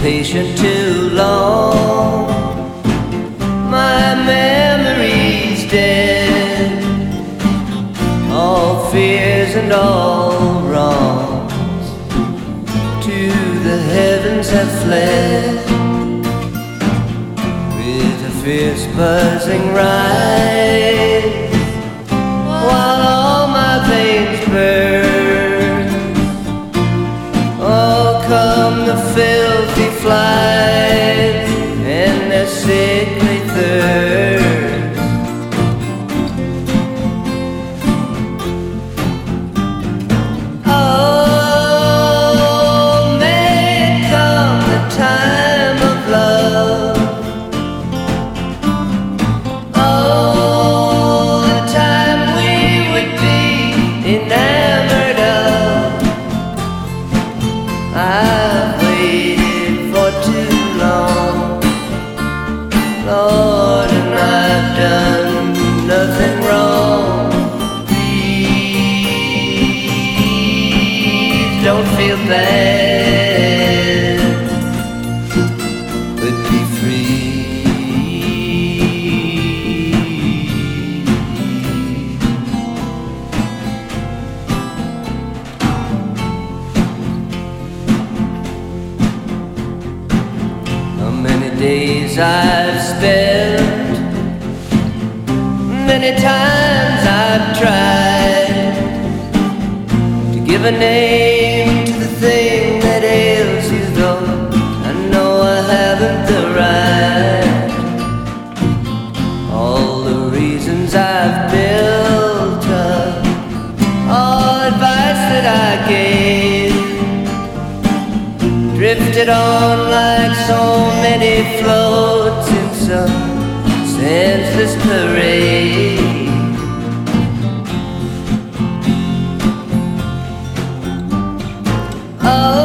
patient too long. My memory's dead. All fears and all wrongs to the heavens have fled. With a fierce buzzing rise, I've spent, many times I've tried to give a name to the thing that ails you, though drifted on like so many floats in some senseless parade. Oh,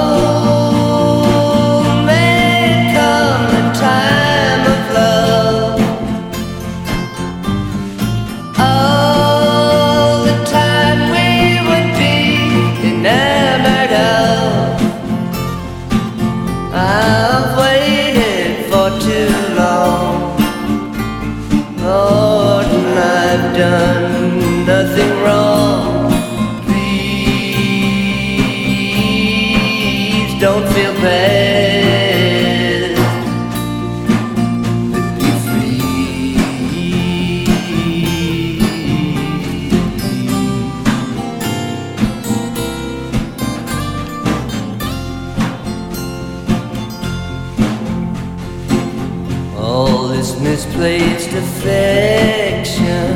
misplaced affection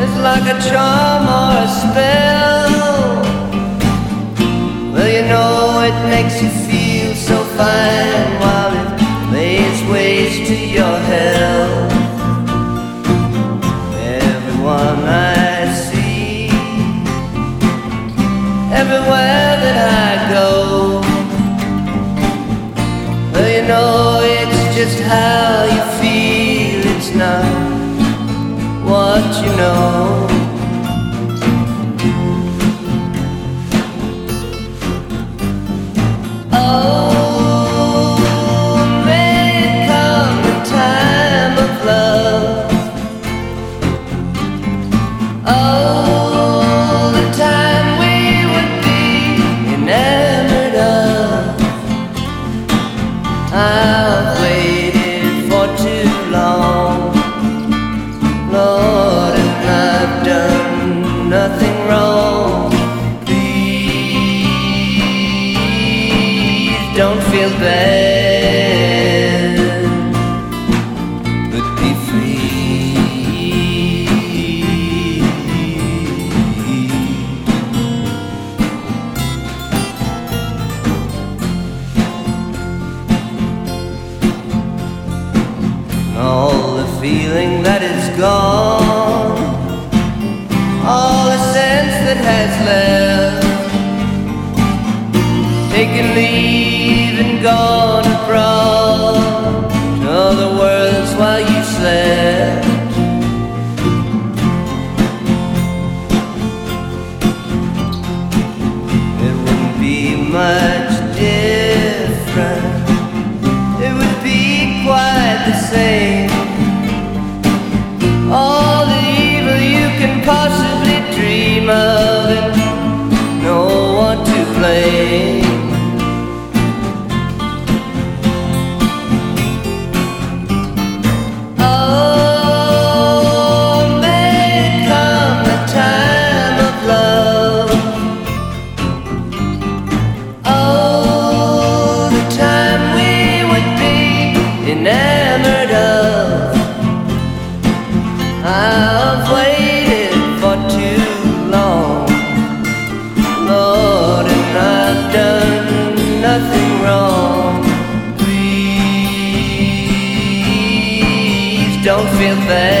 is like a charm or a spell. Well, you know it makes you feel so fine while it lays waste to your health. Everyone I see, everywhere that I go. Well, you know it's just how you not what you know. Nothing wrong. Please don't feel bad, but be free. all the feeling that say feel bad.